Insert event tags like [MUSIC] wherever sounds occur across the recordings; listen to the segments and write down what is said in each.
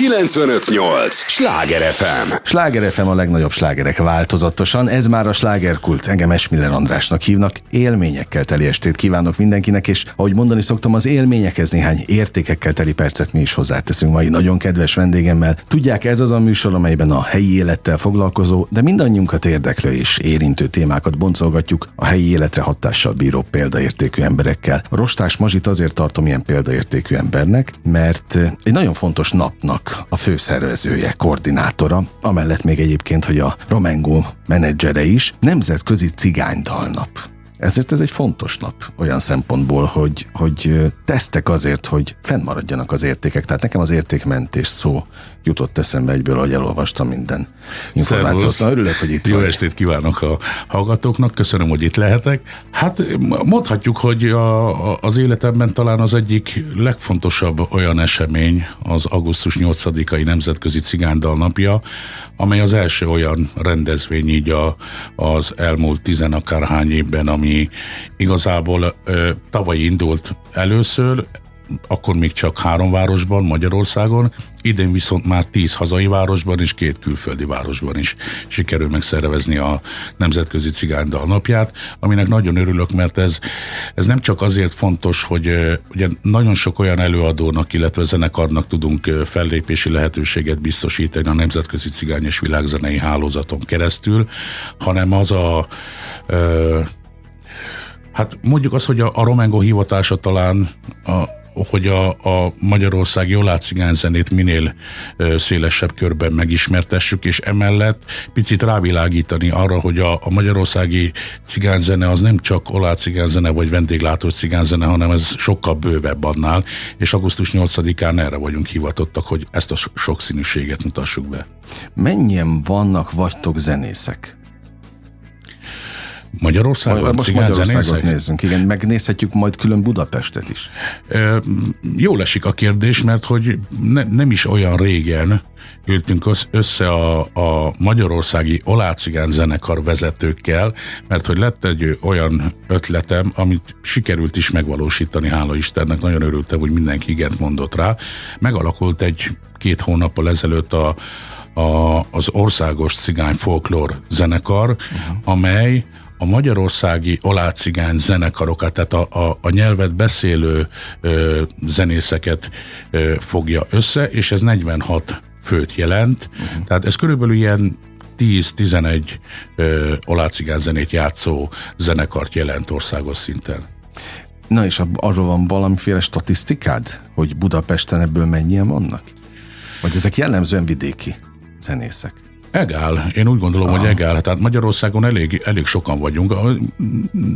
958! Sláger FM! Sláger FM a legnagyobb slágerek változatosan, ez már a slágerkult. Engem Esmiller Andrásnak hívnak, élményekkel teli estét kívánok mindenkinek, és ahogy mondani szoktam, az élményekhez néhány értékekkel teli percet mi is hozzáteszünk mai nagyon kedves vendégemmel. Tudják, ez az a műsor, amelyben a helyi élettel foglalkozó, de mindannyiunkat érdeklő és érintő témákat boncolgatjuk a helyi életre hatással bíró példaértékű emberekkel. Rostás Mazsit azért tartom ilyen példaértékű embernek, mert egy nagyon fontos napnak a főszervezője, koordinátora, amellett még egyébként, hogy a Romengo menedzsere is, nemzetközi cigánydalnap. Ezért ez egy fontos nap olyan szempontból, hogy, hogy tesztek azért, hogy fennmaradjanak az értékek. Tehát nekem az értékmentés szó jutott eszembe egyből, hogy elolvastam minden információt. Na, örülök, hogy itt Jó vagy. estét kívánok a hallgatóknak, köszönöm, hogy itt lehetek. Hát mondhatjuk, hogy a, az életemben talán az egyik legfontosabb olyan esemény az augusztus 8-ai Nemzetközi Cigándal napja, amely az első olyan rendezvény így a, az elmúlt tizenakárhány évben, ami igazából ö, tavaly indult először, akkor még csak három városban, Magyarországon, idén viszont már tíz hazai városban és két külföldi városban is sikerül megszervezni a Nemzetközi Cigánydal napját, aminek nagyon örülök, mert ez, ez nem csak azért fontos, hogy ugye nagyon sok olyan előadónak, illetve zenekarnak tudunk fellépési lehetőséget biztosítani a Nemzetközi Cigány és Világzenei Hálózaton keresztül, hanem az a ö, Hát mondjuk azt, hogy a, a Romengo hivatása talán a, hogy a, a magyarországi olátcigányzenét minél ö, szélesebb körben megismertessük, és emellett picit rávilágítani arra, hogy a, a magyarországi cigányzene az nem csak olátcigányzene vagy vendéglátós cigányzene, hanem ez sokkal bővebb annál, és augusztus 8-án erre vagyunk hivatottak, hogy ezt a so- sokszínűséget mutassuk be. Mennyien vannak vagytok zenészek? Magyarországon Most Magyarországot nézzünk, igen, megnézhetjük majd külön Budapestet is. Ö, Jól esik a kérdés, mert hogy ne, nem is olyan régen ültünk össz- össze a, a magyarországi olácigán zenekar vezetőkkel, mert hogy lett egy olyan ötletem, amit sikerült is megvalósítani, hála Istennek, nagyon örültem, hogy mindenki igent mondott rá. Megalakult egy két hónappal ezelőtt a, a, az országos cigány folklór zenekar, uh-huh. amely a magyarországi olácigány zenekarokat, tehát a, a, a nyelvet beszélő ö, zenészeket ö, fogja össze, és ez 46 főt jelent. Uh-huh. Tehát ez körülbelül ilyen 10-11 ö, olácigán zenét játszó zenekart jelent országos szinten. Na és arról van valamiféle statisztikád, hogy Budapesten ebből mennyien vannak? Vagy ezek jellemzően vidéki zenészek? Egál, én úgy gondolom, hogy egál. Tehát Magyarországon elég, elég sokan vagyunk.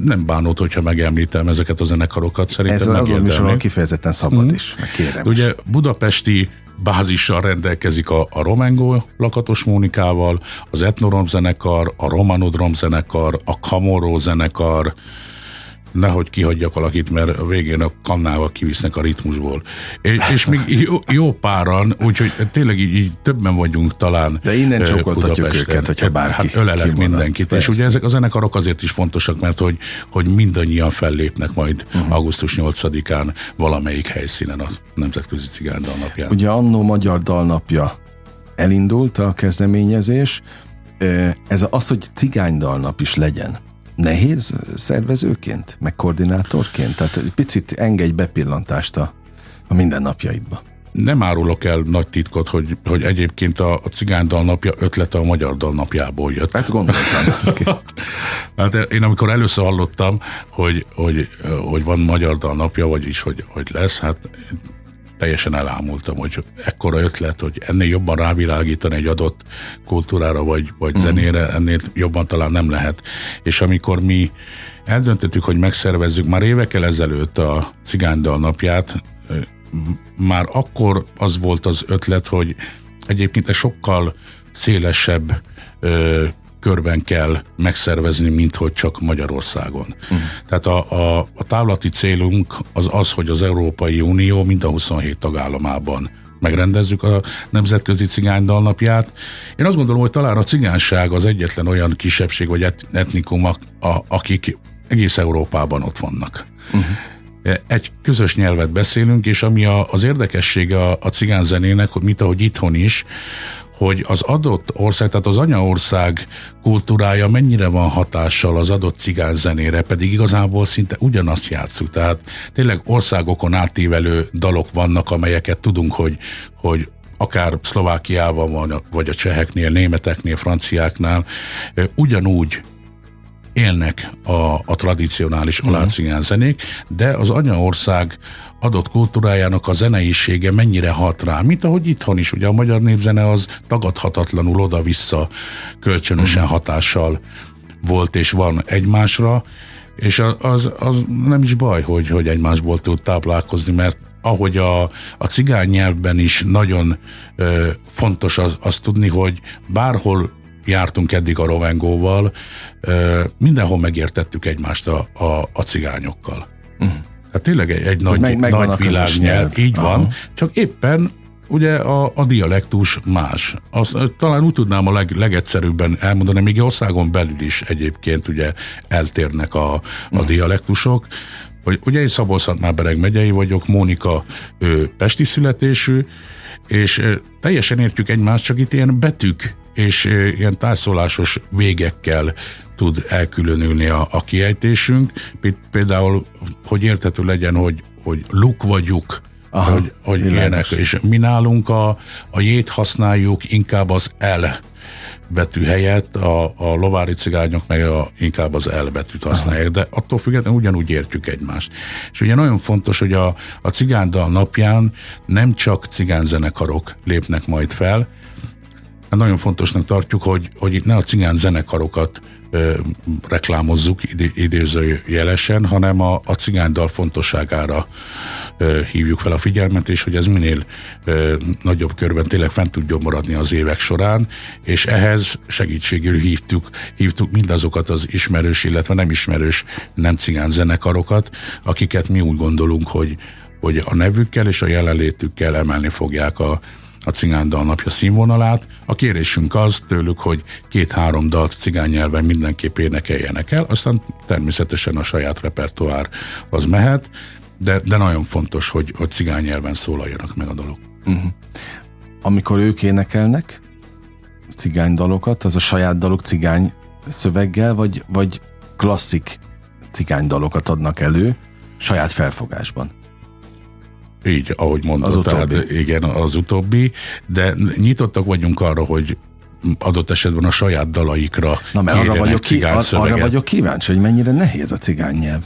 Nem bánott, hogyha megemlítem ezeket a zenekarokat. Szerintem Ez az a kifejezetten szabad is, meg kérem is. Ugye budapesti bázissal rendelkezik a, a Romengo Lakatos Mónikával, az Etnorom zenekar, a Romanodrom zenekar, a Kamoró zenekar, nehogy kihagyjak valakit, mert a végén a kannával kivisznek a ritmusból. És, és még jó, jó páran, úgyhogy tényleg így, így többen vagyunk talán De innen ö, csókoltatjuk őket, hogyha bárki Hát ölelek kimarad. mindenkit. Persze. És ugye ezek a zenekarok azért is fontosak, mert hogy, hogy mindannyian fellépnek majd uh-huh. augusztus 8-án valamelyik helyszínen a Nemzetközi Cigándal napján. Ugye annó Magyar Dalnapja elindult a kezdeményezés, Ö, ez az, hogy cigánydalnap is legyen. Nehéz szervezőként, meg koordinátorként? Tehát egy picit engedj bepillantást a, a mindennapjaidba. Nem árulok el nagy titkot, hogy, hogy egyébként a, a cigándal napja ötlete a magyar dal napjából jött. Hát gondoltam. [LAUGHS] Okay. Hát én amikor először hallottam, hogy, hogy, hogy van magyar dal napja, vagyis hogy, hogy lesz, hát teljesen elámultam, hogy ekkora ötlet, hogy ennél jobban rávilágítani egy adott kultúrára vagy, vagy zenére, ennél jobban talán nem lehet. És amikor mi eldöntöttük, hogy megszervezzük már évekkel ezelőtt a Cigándal napját, már akkor az volt az ötlet, hogy egyébként egy sokkal szélesebb ö, körben kell megszervezni, mint hogy csak Magyarországon. Uh-huh. Tehát a, a, a távlati célunk az az, hogy az Európai Unió mind a 27 tagállamában megrendezzük a Nemzetközi Cigánydal napját. Én azt gondolom, hogy talán a cigányság az egyetlen olyan kisebbség vagy et- etnikum, a, a, akik egész Európában ott vannak. Uh-huh. Egy közös nyelvet beszélünk, és ami a, az érdekessége a, a cigánzenének, hogy mit ahogy itthon is, hogy az adott ország, tehát az anyaország kultúrája mennyire van hatással az adott cigány zenére, pedig igazából szinte ugyanazt játszunk. Tehát tényleg országokon átívelő dalok vannak, amelyeket tudunk, hogy, hogy akár Szlovákiában van, vagy a cseheknél, németeknél, franciáknál, ugyanúgy élnek a, a tradicionális uh-huh. alácigán zenék, de az anyaország adott kultúrájának a zeneisége mennyire hat rá, mint ahogy itthon is, ugye a magyar népzene az tagadhatatlanul oda-vissza kölcsönösen uh-huh. hatással volt és van egymásra, és az, az, nem is baj, hogy, hogy egymásból tud táplálkozni, mert ahogy a, a cigány nyelvben is nagyon ö, fontos az, az tudni, hogy bárhol jártunk eddig a Rovengóval, mindenhol megértettük egymást a, a, a cigányokkal. Uh-huh. Hát tényleg egy, egy nagy, meg, nagy világnyelv, így Aha. van, csak éppen ugye a, a dialektus más. Azt, talán úgy tudnám a leg, legegyszerűbben elmondani, még országon belül is egyébként ugye eltérnek a, a uh-huh. dialektusok. Hogy, ugye én Szabolcs-Szatmár-Bereg megyei vagyok, Mónika ő pesti születésű, és teljesen értjük egymást, csak itt ilyen betűk és ilyen társzólásos végekkel tud elkülönülni a, a kiejtésünk. Például, hogy érthető legyen, hogy, hogy luk vagy lyuk, Aha, hogy, hogy ilyenek. És mi nálunk a, a jét használjuk inkább az L betű helyett, a, a lovári cigányok meg a, inkább az L betűt használják, de attól függetlenül ugyanúgy értjük egymást. És ugye nagyon fontos, hogy a, a cigándal napján nem csak cigánzenekarok lépnek majd fel, nagyon fontosnak tartjuk, hogy, hogy itt ne a cigán zenekarokat ö, reklámozzuk idéző jelesen, hanem a, a cigánydal fontosságára ö, hívjuk fel a figyelmet, és hogy ez minél ö, nagyobb körben tényleg fent tudjon maradni az évek során, és ehhez segítségül hívtuk, hívtuk mindazokat az ismerős, illetve nem ismerős nem cigán zenekarokat, akiket mi úgy gondolunk, hogy, hogy a nevükkel és a jelenlétükkel emelni fogják a, a cigándal napja színvonalát. A kérésünk az tőlük, hogy két-három dalt cigány nyelven mindenképp énekeljenek el, aztán természetesen a saját repertoár az mehet, de, de nagyon fontos, hogy, hogy cigány nyelven szólaljanak meg a dalok. Uh-huh. Amikor ők énekelnek cigány dalokat, az a saját dalok cigány szöveggel, vagy, vagy klasszik cigány dalokat adnak elő saját felfogásban? Így, ahogy mondod, az utóbbi. tehát igen, az utóbbi, de nyitottak vagyunk arra, hogy adott esetben a saját dalaikra Na, mert arra vagyok, ki, ar, arra vagyok kíváncsi, hogy mennyire nehéz a cigány nyelv.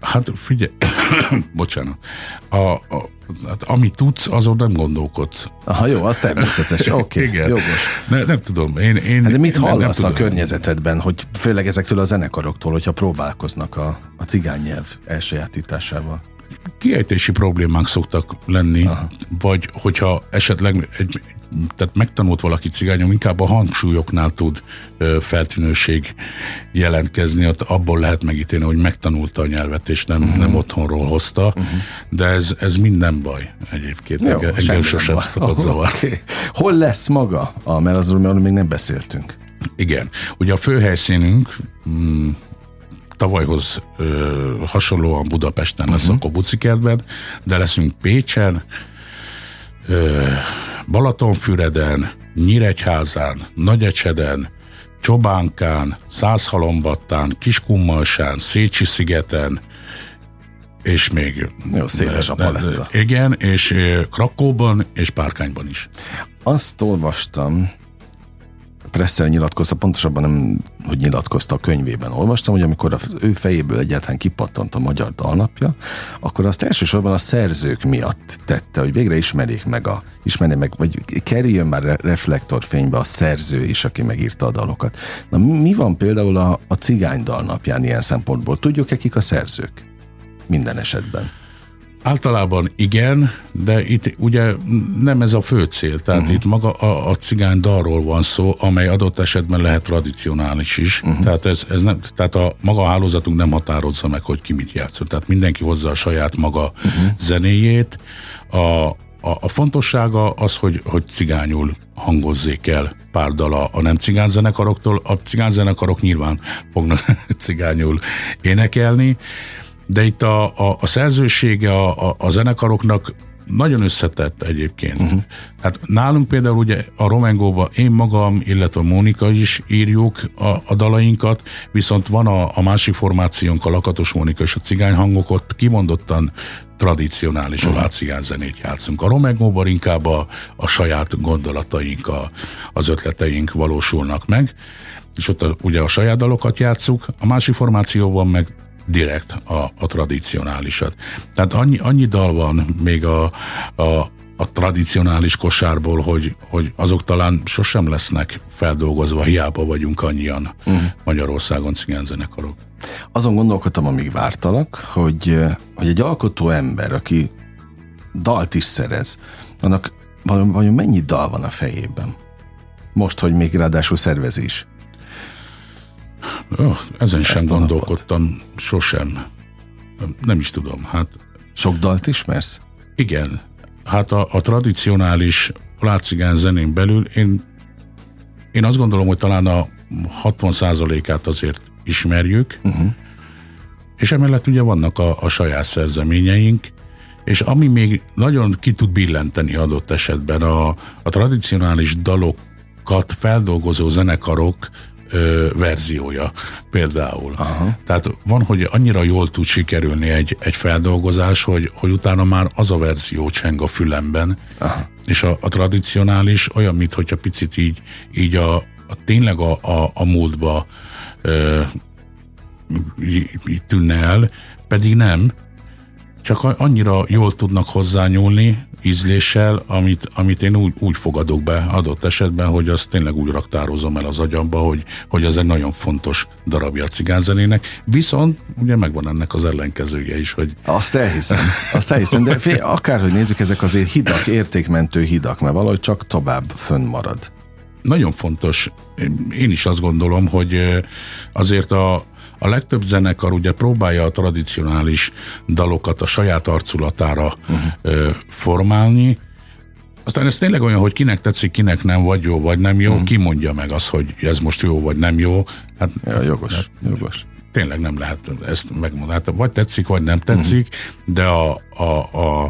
Hát figyelj, [COUGHS] bocsánat, a, a, hát, ami tudsz, azon nem gondolkodsz. Aha, jó, az természetes, [LAUGHS] oké, okay, jogos. Ne, nem tudom, én, én hát de mit hallasz nem, nem a környezetedben, hogy főleg ezektől a zenekaroktól, hogyha próbálkoznak a, a cigány nyelv elsajátításával? Kiejtési problémák szoktak lenni, Aha. vagy hogyha esetleg egy, tehát megtanult valaki cigányom, inkább a hangsúlyoknál tud ö, feltűnőség jelentkezni, ott abból lehet megítélni, hogy megtanulta a nyelvet, és nem, uh-huh. nem otthonról hozta, uh-huh. de ez, ez minden baj egyébként. Jó, Engem sosem szokott [LAUGHS] zavar. Okay. Hol lesz maga? Ah, mert azról még nem beszéltünk. Igen. Ugye a főhelyszínünk mm, tavalyhoz ö, hasonlóan Budapesten uh-huh. lesz a Bucikertben, de leszünk Pécsen, ö, Balatonfüreden, Nyíregyházán, Nagyecseden, Csobánkán, Százhalombattán, Kiskummalsán, Szécsi szigeten, és még... Jó, széles a paletta. Igen, és Krakóban és Párkányban is. Azt olvastam, presszel nyilatkozta, pontosabban nem, hogy nyilatkozta a könyvében. Olvastam, hogy amikor az ő fejéből egyáltalán kipattant a magyar dalnapja, akkor azt elsősorban a szerzők miatt tette, hogy végre ismerjék meg, a, ismerjék meg, vagy kerüljön már reflektorfénybe a szerző is, aki megírta a dalokat. Na mi van például a, a cigány dalnapján ilyen szempontból? Tudjuk-e kik a szerzők? Minden esetben. Általában igen, de itt ugye nem ez a fő cél. Tehát uh-huh. itt maga a, a cigány dalról van szó, amely adott esetben lehet tradicionális is. Uh-huh. Tehát, ez, ez nem, tehát a maga a hálózatunk nem határozza meg, hogy ki mit játszol. Tehát mindenki hozza a saját maga uh-huh. zenéjét. A, a, a fontossága az, hogy, hogy cigányul hangozzék el pár dala a nem cigánzenekaroktól. A cigánzenekarok nyilván fognak [LAUGHS] cigányul énekelni, de itt a, a, a szerzősége a, a, a zenekaroknak nagyon összetett egyébként. Uh-huh. Hát nálunk például ugye a Romengóba én magam, illetve Mónika is írjuk a, a dalainkat, viszont van a, a másik formációnk, a Lakatos Mónika és a Cigány hangok, ott kimondottan tradicionális uh-huh. olácián zenét játszunk. A Romengóban inkább a, a saját gondolataink, a, az ötleteink valósulnak meg, és ott a, ugye a saját dalokat játszuk, a másik formációban meg direkt a, a tradicionálisat. Tehát annyi, annyi dal van még a, a, a tradicionális kosárból, hogy, hogy azok talán sosem lesznek feldolgozva, hiába vagyunk annyian uh-huh. Magyarországon cigánzenekarok. Azon gondolkodtam, amíg vártalak, hogy, hogy egy alkotó ember, aki dalt is szerez, annak vajon mennyi dal van a fejében? Most, hogy még ráadásul szervezés. Oh, ezen Ezt sem gondolkodtam napot. sosem. Nem is tudom. Hát, Sok dalt ismersz? Igen. Hát a, a tradicionális látszigán zenén belül én, én azt gondolom, hogy talán a 60%-át azért ismerjük, uh-huh. és emellett ugye vannak a, a saját szerzeményeink, és ami még nagyon ki tud billenteni adott esetben a, a tradicionális dalokat feldolgozó zenekarok ö, verziója például. Aha. Tehát van, hogy annyira jól tud sikerülni egy, egy feldolgozás, hogy, hogy utána már az a verzió cseng a fülemben, Aha. és a, a tradicionális olyan, mintha picit így, így a, a tényleg a, a, a múltba ö, így tűnne el, pedig nem, csak annyira jól tudnak hozzányúlni, ízléssel, amit, amit én úgy, úgy fogadok be adott esetben, hogy azt tényleg úgy raktározom el az agyamba, hogy, hogy ez egy nagyon fontos darabja a cigánzenének. Viszont ugye megvan ennek az ellenkezője is, hogy... Azt elhiszem, azt elhiszem, de fél, akárhogy nézzük, ezek azért hidak, értékmentő hidak, mert valahogy csak tovább fönn marad. Nagyon fontos. Én is azt gondolom, hogy azért a, a legtöbb zenekar ugye próbálja a tradicionális dalokat a saját arculatára uh-huh. formálni, aztán ez tényleg olyan, hogy kinek tetszik, kinek nem, vagy jó, vagy nem jó, uh-huh. ki mondja meg azt, hogy ez most jó, vagy nem jó. Hát, ja, jogos, hát, jogos. Tényleg nem lehet ezt megmondani. Hát, vagy tetszik, vagy nem tetszik, uh-huh. de a, a, a,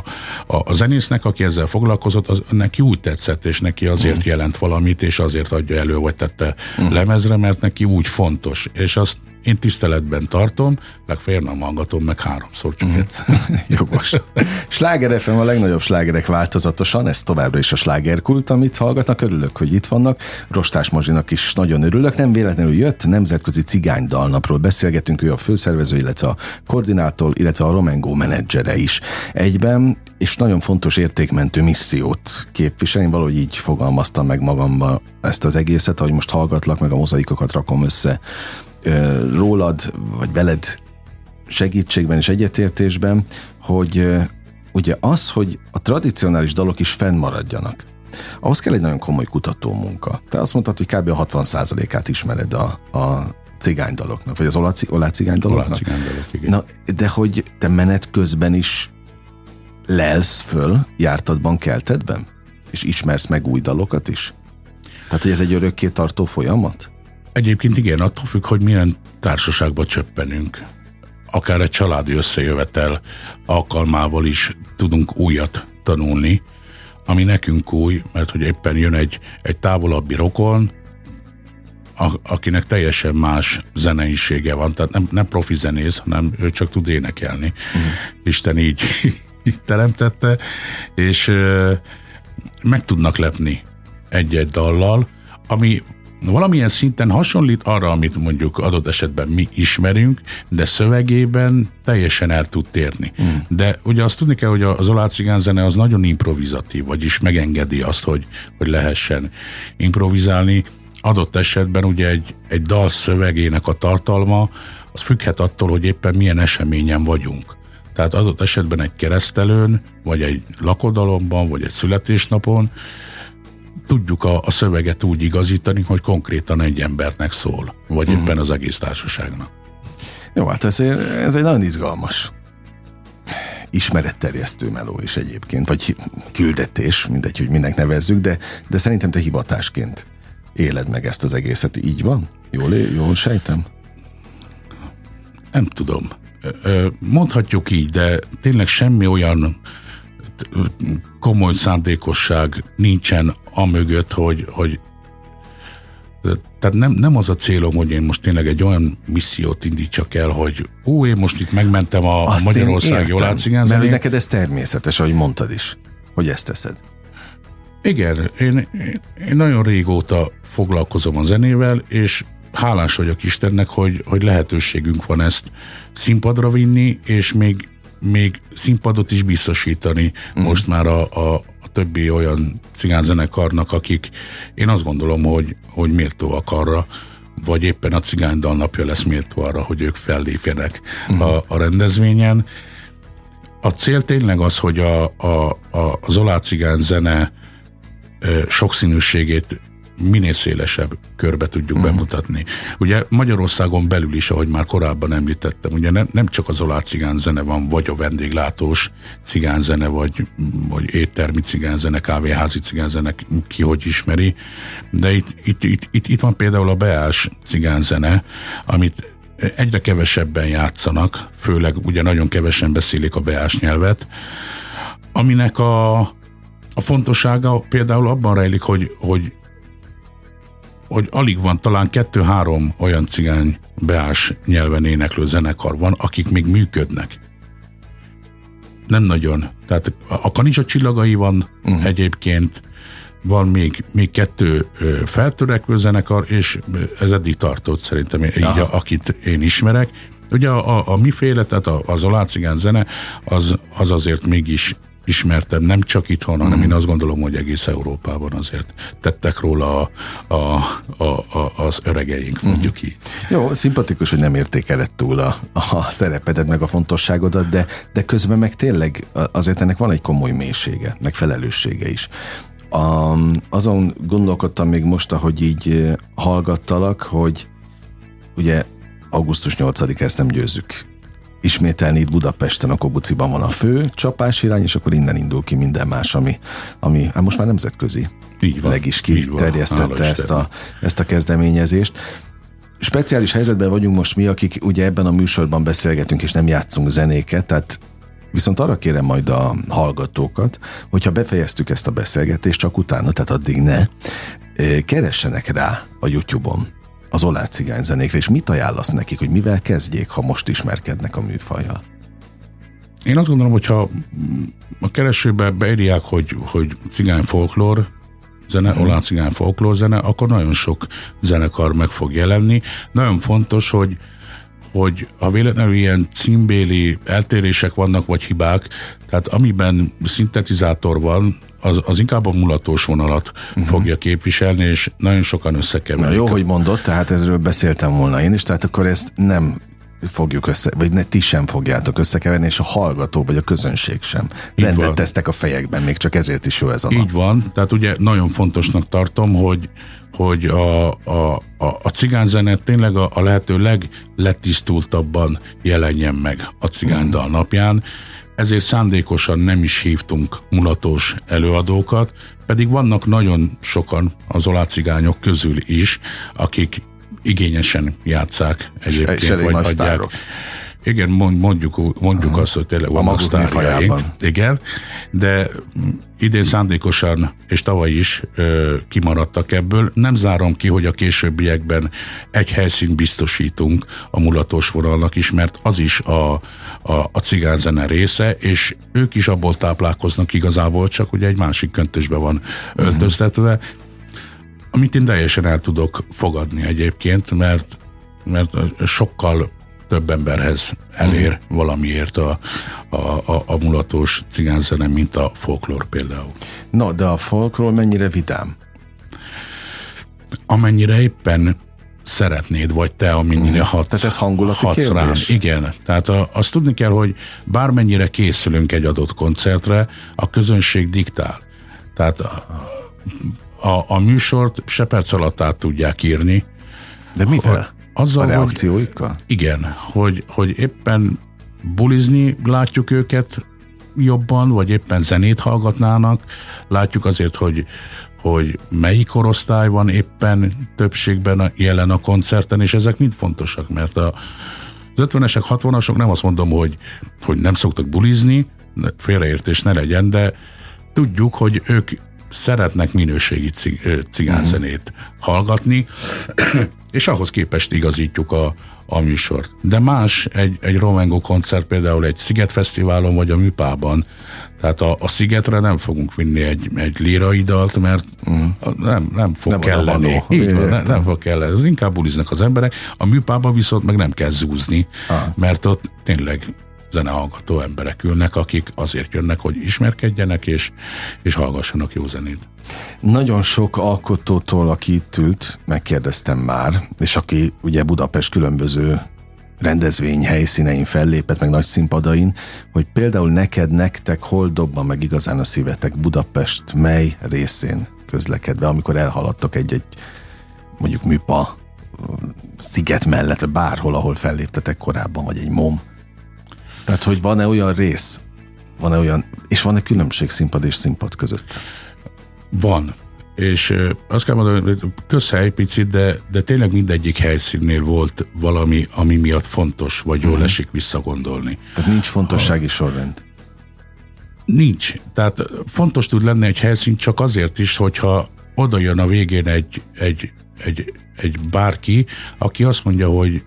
a, a zenésznek, aki ezzel foglalkozott, az neki úgy tetszett, és neki azért uh-huh. jelent valamit, és azért adja elő, vagy tette uh-huh. lemezre, mert neki úgy fontos. És azt én tiszteletben tartom, legfeljebb nem hallgatom meg háromszor csak mm. [LAUGHS] Jogos. Sláger FM a legnagyobb slágerek változatosan, ez továbbra is a slágerkult, amit hallgatnak. Örülök, hogy itt vannak. Rostás Mazsinak is nagyon örülök. Nem véletlenül jött, nemzetközi cigány dalnapról beszélgetünk, ő a főszervező, illetve a koordinátor, illetve a Romengo menedzsere is. Egyben és nagyon fontos értékmentő missziót képvisel. Én valahogy így fogalmaztam meg magamba ezt az egészet, ahogy most hallgatlak, meg a mozaikokat rakom össze rólad, vagy veled segítségben és egyetértésben, hogy ugye az, hogy a tradicionális dalok is fennmaradjanak, ahhoz kell egy nagyon komoly kutató munka. Te azt mondtad, hogy kb. a 60%-át ismered a, a cigánydaloknak, vagy az olá cigánydaloknak. Olá igen. Na, de hogy te menet közben is lelsz föl jártatban, keltedben? És ismersz meg új dalokat is? Tehát, hogy ez egy örökké tartó folyamat? Egyébként igen, attól függ, hogy milyen társaságba csöppenünk. Akár egy családi összejövetel alkalmával is tudunk újat tanulni, ami nekünk új, mert hogy éppen jön egy, egy távolabbi rokon, a, akinek teljesen más zeneisége van, tehát nem, nem profi zenész, hanem ő csak tud énekelni. Mm. Isten így, [LAUGHS] így teremtette, és ö, meg tudnak lepni egy-egy dallal, ami valamilyen szinten hasonlít arra, amit mondjuk adott esetben mi ismerünk, de szövegében teljesen el tud térni. Mm. De ugye azt tudni kell, hogy az olá zene az nagyon improvizatív, vagyis megengedi azt, hogy, hogy lehessen improvizálni. Adott esetben ugye egy, egy dal szövegének a tartalma az függhet attól, hogy éppen milyen eseményen vagyunk. Tehát adott esetben egy keresztelőn, vagy egy lakodalomban, vagy egy születésnapon tudjuk a, a szöveget úgy igazítani, hogy konkrétan egy embernek szól, vagy uh-huh. éppen az egész társaságnak. Jó, hát ez, ez egy nagyon izgalmas ismeretterjesztő meló is egyébként, vagy küldetés, mindegy, hogy mindenki nevezzük, de, de szerintem te hivatásként éled meg ezt az egészet. Így van? Jól, jól sejtem? Nem tudom. mondhatjuk így, de tényleg semmi olyan komoly szándékosság nincsen amögött, hogy, hogy tehát nem, nem az a célom, hogy én most tényleg egy olyan missziót indítsak el, hogy ó, én most itt megmentem a, Azt Magyarország jól Mert neked ez természetes, ahogy mondtad is, hogy ezt teszed. Igen, én, én nagyon régóta foglalkozom a zenével, és hálás vagyok Istennek, hogy, hogy lehetőségünk van ezt színpadra vinni, és még, még színpadot is biztosítani mm. most már a, a, a többi olyan cigányzenekarnak, akik én azt gondolom, hogy, hogy méltóak arra, vagy éppen a cigánydal napja lesz méltó arra, hogy ők fellépjenek mm. a, a rendezvényen. A cél tényleg az, hogy a, a, a, az olá cigány zene sokszínűségét minél szélesebb körbe tudjuk uh-huh. bemutatni. Ugye Magyarországon belül is, ahogy már korábban említettem, ugye nem, nem csak az olá cigánzene van, vagy a vendéglátós cigánzene, vagy, vagy éttermi cigánzene, kávéházi cigánzene, ki hogy ismeri, de itt, itt, itt, itt, itt van például a beás cigánzene, amit egyre kevesebben játszanak, főleg ugye nagyon kevesen beszélik a beás nyelvet, aminek a, a fontossága például abban rejlik, hogy, hogy hogy alig van, talán kettő-három olyan cigány beás nyelven éneklő zenekar van, akik még működnek. Nem nagyon. Tehát a Kanicsa csillagai van uh-huh. egyébként, van még, még kettő feltörekvő zenekar, és ez eddig tartott szerintem, így a, akit én ismerek. Ugye a, a, a miféle, tehát az alácigán zene, az, az azért mégis ismertem, nem csak itthon, hanem mm. én azt gondolom, hogy egész Európában azért tettek róla a, a, a, a, az öregeink, mhm. mondjuk így. Jó, szimpatikus, hogy nem értékeled túl a, a szerepedet, meg a fontosságodat, de, de közben meg tényleg azért ennek van egy komoly mélysége, meg felelőssége is. A, azon gondolkodtam még most, ahogy így hallgattalak, hogy ugye augusztus 8 ezt nem győzzük ismételni itt Budapesten, a Kobuciban van a fő csapás irány, és akkor innen indul ki minden más, ami, ami hát most már nemzetközi így van, leg is kiterjesztette ezt a, ezt a kezdeményezést. Speciális helyzetben vagyunk most mi, akik ugye ebben a műsorban beszélgetünk, és nem játszunk zenéket, tehát Viszont arra kérem majd a hallgatókat, hogyha befejeztük ezt a beszélgetést, csak utána, tehát addig ne, keressenek rá a YouTube-on az olá cigányzenékre, és mit ajánlasz nekik, hogy mivel kezdjék, ha most ismerkednek a műfajjal? Én azt gondolom, hogyha a keresőbe beírják, hogy, hogy cigány folklór, zene, hmm. olá cigány folklór zene, akkor nagyon sok zenekar meg fog jelenni. Nagyon fontos, hogy hogy ha véletlenül ilyen címbéli eltérések vannak, vagy hibák, tehát amiben szintetizátor van, az, az inkább a mulatós vonalat uh-huh. fogja képviselni, és nagyon sokan összekeverik. Na jó, hogy mondott, tehát ezről beszéltem volna én is, tehát akkor ezt nem fogjuk össze, vagy ne, ti sem fogjátok összekeverni, és a hallgató, vagy a közönség sem. Így Rendet van. tesztek a fejekben, még csak ezért is jó ez a nap. Így van, tehát ugye nagyon fontosnak tartom, hogy hogy a, a, a, a cigányzenet tényleg a, a lehető legletisztultabban jelenjen meg a cigánydal napján, ezért szándékosan nem is hívtunk mulatos előadókat, pedig vannak nagyon sokan az olácigányok közül is, akik igényesen játszák egyébként, vagy adják. Sztárok. Igen, mondjuk, mondjuk azt, hogy tényleg vannak sztárjaink. Igen, de idén szándékosan, és tavaly is ö, kimaradtak ebből. Nem zárom ki, hogy a későbbiekben egy helyszínt biztosítunk a mulatos vonalnak is, mert az is a, a, a cigányzene része, és ők is abból táplálkoznak igazából, csak ugye egy másik köntösbe van öltöztetve, amit én teljesen el tudok fogadni egyébként, mert mert sokkal több emberhez elér uh-huh. valamiért a, a, a, a mulatós cigányzene, mint a folklór például. Na, de a folklór mennyire vidám? Amennyire éppen szeretnéd, vagy te, amennyire uh, hat, Tehát ez hangulati kérdés? Rám. Igen, tehát a, azt tudni kell, hogy bármennyire készülünk egy adott koncertre, a közönség diktál. Tehát a, a, a műsort se perc alatt át tudják írni. De mivel? Azzal, a reakcióikkal? Hogy, igen, hogy, hogy éppen bulizni látjuk őket jobban, vagy éppen zenét hallgatnának. Látjuk azért, hogy, hogy melyik korosztály van éppen többségben a, jelen a koncerten, és ezek mind fontosak, mert a, Az 50-esek, 60-asok nem azt mondom, hogy, hogy nem szoktak bulizni, félreértés ne legyen, de tudjuk, hogy ők szeretnek minőségi cigánzenét hallgatni, [CLEARS THROAT] és ahhoz képest igazítjuk a, a műsort. De más egy, egy Romango koncert például egy Sziget Fesztiválon vagy a Műpában. Tehát a, a Szigetre nem fogunk vinni egy, egy lírai dalt, mert mm. nem, nem fog nem kelleni. Így van, nem, nem fog kelleni. Az inkább buliznak az emberek. A Műpában viszont meg nem kell zúzni, ah. mert ott tényleg zenehallgató emberek ülnek, akik azért jönnek, hogy ismerkedjenek és, és hallgassanak jó zenét. Nagyon sok alkotótól, aki itt ült, megkérdeztem már, és aki ugye Budapest különböző rendezvény helyszínein fellépett, meg nagy színpadain, hogy például neked, nektek hol dobban meg igazán a szívetek Budapest mely részén közlekedve, amikor elhaladtok egy-egy mondjuk műpa sziget mellett, bárhol, ahol felléptetek korábban, vagy egy mom. Tehát, hogy van-e olyan rész, van-e olyan, és van-e különbség színpad és színpad között? Van. És azt kell mondani, hogy közhely picit, de, de tényleg mindegyik helyszínnél volt valami, ami miatt fontos, vagy jól uh-huh. esik visszagondolni. Tehát nincs fontossági sorrend? Nincs. Tehát fontos tud lenni egy helyszín csak azért is, hogyha oda jön a végén egy, egy, egy, egy bárki, aki azt mondja, hogy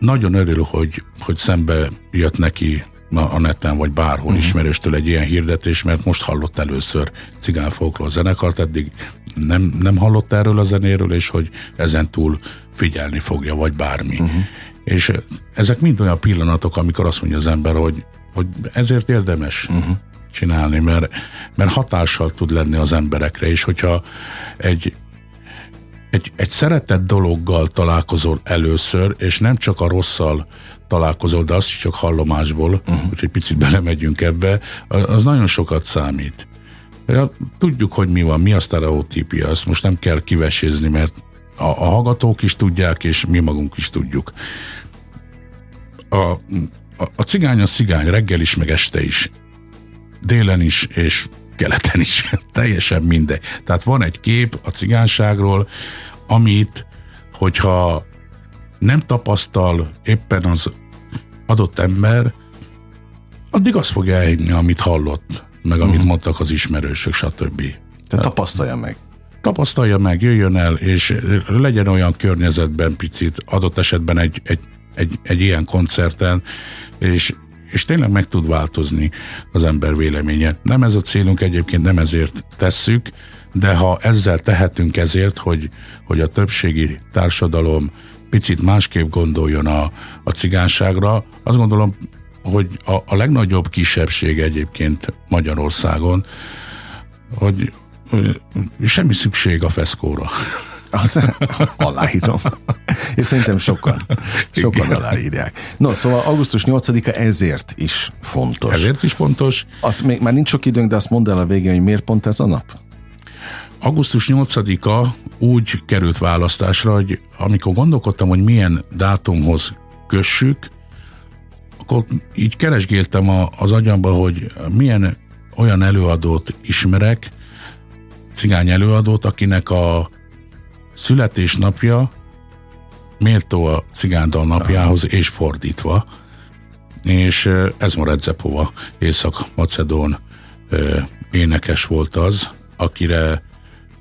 nagyon örül, hogy, hogy szembe jött neki a neten, vagy bárhol uh-huh. ismerőstől egy ilyen hirdetés, mert most hallott először cigán folklór zenekart, eddig nem, nem hallott erről a zenéről, és hogy ezen túl figyelni fogja, vagy bármi. Uh-huh. És ezek mind olyan pillanatok, amikor azt mondja az ember, hogy, hogy ezért érdemes uh-huh. csinálni, mert, mert hatással tud lenni az emberekre, és hogyha egy, egy, egy szeretett dologgal találkozol először, és nem csak a rosszal találkozol, de azt is csak hallomásból, uh-huh. úgyhogy picit belemegyünk ebbe, az nagyon sokat számít. Tudjuk, hogy mi van, mi a sztereotípia, azt most nem kell kivesézni, mert a, a hallgatók is tudják, és mi magunk is tudjuk. A, a, a cigány a cigány, reggel is, meg este is. Délen is, és keleten is. [LAUGHS] Teljesen mindegy. Tehát van egy kép a cigányságról, amit, hogyha nem tapasztal éppen az adott ember, addig azt fogja elhinni, amit hallott, meg amit uh-huh. mondtak az ismerősök, stb. Tehát tapasztalja meg. Tapasztalja meg, jöjjön el, és legyen olyan környezetben picit, adott esetben egy, egy, egy, egy ilyen koncerten, és, és tényleg meg tud változni az ember véleménye. Nem ez a célunk egyébként, nem ezért tesszük, de ha ezzel tehetünk ezért, hogy, hogy a többségi társadalom picit másképp gondoljon a, a cigánságra, azt gondolom, hogy a, a legnagyobb kisebbség egyébként Magyarországon, hogy, hogy semmi szükség a feszkóra. Az, aláírom. És szerintem sokan, sokan Igen. aláírják. No, szóval augusztus 8-a ezért is fontos. Ezért is fontos. Azt még már nincs sok időnk, de azt mondd el a végén, hogy miért pont ez a nap? Augusztus 8-a úgy került választásra, hogy amikor gondolkodtam, hogy milyen dátumhoz kössük, akkor így keresgéltem a, az agyamba, hogy milyen olyan előadót ismerek, cigány előadót, akinek a születésnapja méltó a cigándal napjához, és fordítva. És ez ma Redzepova, Észak-Macedón énekes volt az, akire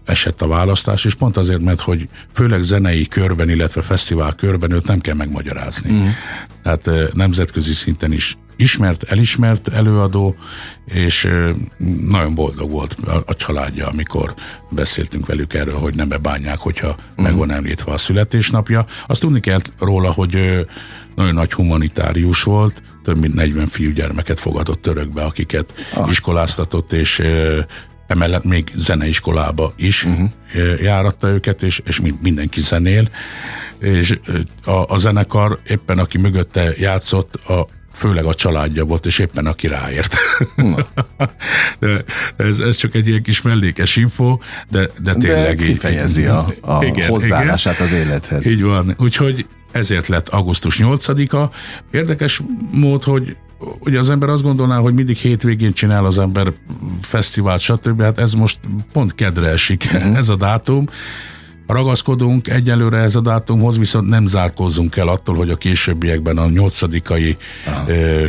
esett a választás, és pont azért, mert hogy főleg zenei körben, illetve fesztivál körben őt nem kell megmagyarázni. Uh-huh. Tehát nemzetközi szinten is ismert, elismert előadó, és nagyon boldog volt a, családja, amikor beszéltünk velük erről, hogy nem bebánják, hogyha uh-huh. meg van említve a születésnapja. Azt tudni kell róla, hogy nagyon nagy humanitárius volt, több mint 40 fiúgyermeket fogadott törökbe, akiket Azt. iskoláztatott, és emellett még zeneiskolába is uh-huh. járatta őket, és, és mindenki zenél, és a, a zenekar éppen aki mögötte játszott, a, főleg a családja volt, és éppen aki ráért. [LAUGHS] de ez, ez csak egy ilyen kis mellékes info, de, de tényleg de kifejezi így, a, a igen, hozzáállását igen. az élethez. Így van. Úgyhogy ezért lett augusztus 8-a. Érdekes mód, hogy ugye az ember azt gondolná, hogy mindig hétvégén csinál az ember fesztivált, stb. Hát ez most pont kedre esik, uh-huh. ez a dátum. Ragaszkodunk egyelőre ez a dátumhoz, viszont nem zárkózzunk el attól, hogy a későbbiekben a nyolcadikai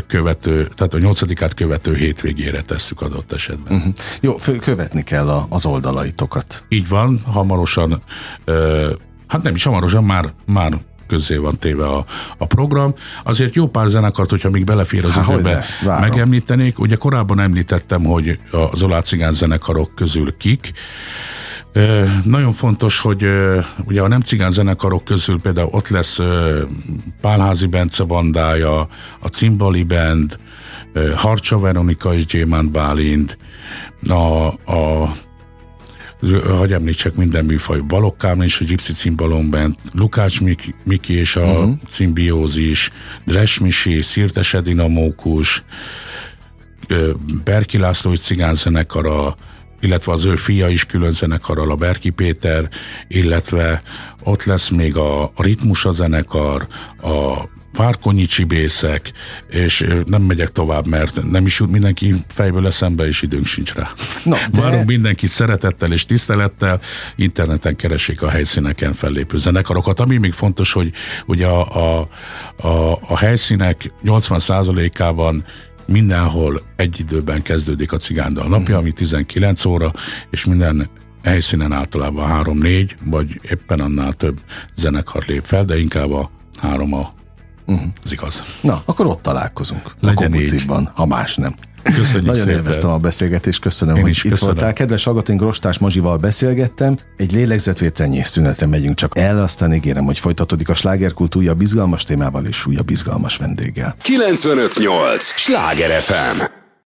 követő, tehát a nyolcadikát követő hétvégére tesszük adott esetben. Uh-huh. Jó, követni kell a, az oldalaitokat. Így van, hamarosan, hát nem is hamarosan, már, már közzé van téve a, a program. Azért jó pár zenekart, hogyha még belefér az Há, időbe, megemlítenék. Ugye korábban említettem, hogy a Zolá cigán zenekarok közül kik. Nagyon fontos, hogy ugye a nem cigán zenekarok közül például ott lesz Pálházi Bence bandája, a Cimbali Band, Harcsa Veronika és Gyémánt Bálint, a, a hogy említsek minden műfaj, Balogh Kálmán és a Gypsy Cimbalom Band, Lukács Miki, Miki és a uh-huh. Cimbiózis, Dres Misi, Szirtes Edina Mókus, Berki László cigánzenekara, illetve az ő fia is külön zenekarral, a Berki Péter, illetve ott lesz még a, a Ritmus a zenekar, a Várkonyi csibészek, és nem megyek tovább, mert nem is jut mindenki fejből eszembe, és időnk sincs rá. No, de... Várunk mindenki szeretettel és tisztelettel, interneten keresik a helyszíneken fellépő zenekarokat. Ami még fontos, hogy ugye a, a, a, a helyszínek 80%-ában mindenhol egy időben kezdődik a cigándal napja, ami 19 óra, és minden helyszínen általában 3-4, vagy éppen annál több zenekar lép fel, de inkább a három a Uh-huh. Ez igaz. Na, akkor ott találkozunk. Legyen így. ha más nem. Köszönjük Nagyon szépen. élveztem a beszélgetést, köszönöm, Én hogy itt köszönöm. voltál. Kedves hallgatóink, Rostás Mazsival beszélgettem. Egy lélegzetvételnyi szünetre megyünk csak el, aztán ígérem, hogy folytatódik a slágerkult újabb bizgalmas témával és újabb bizgalmas vendéggel. 958! Sláger FM!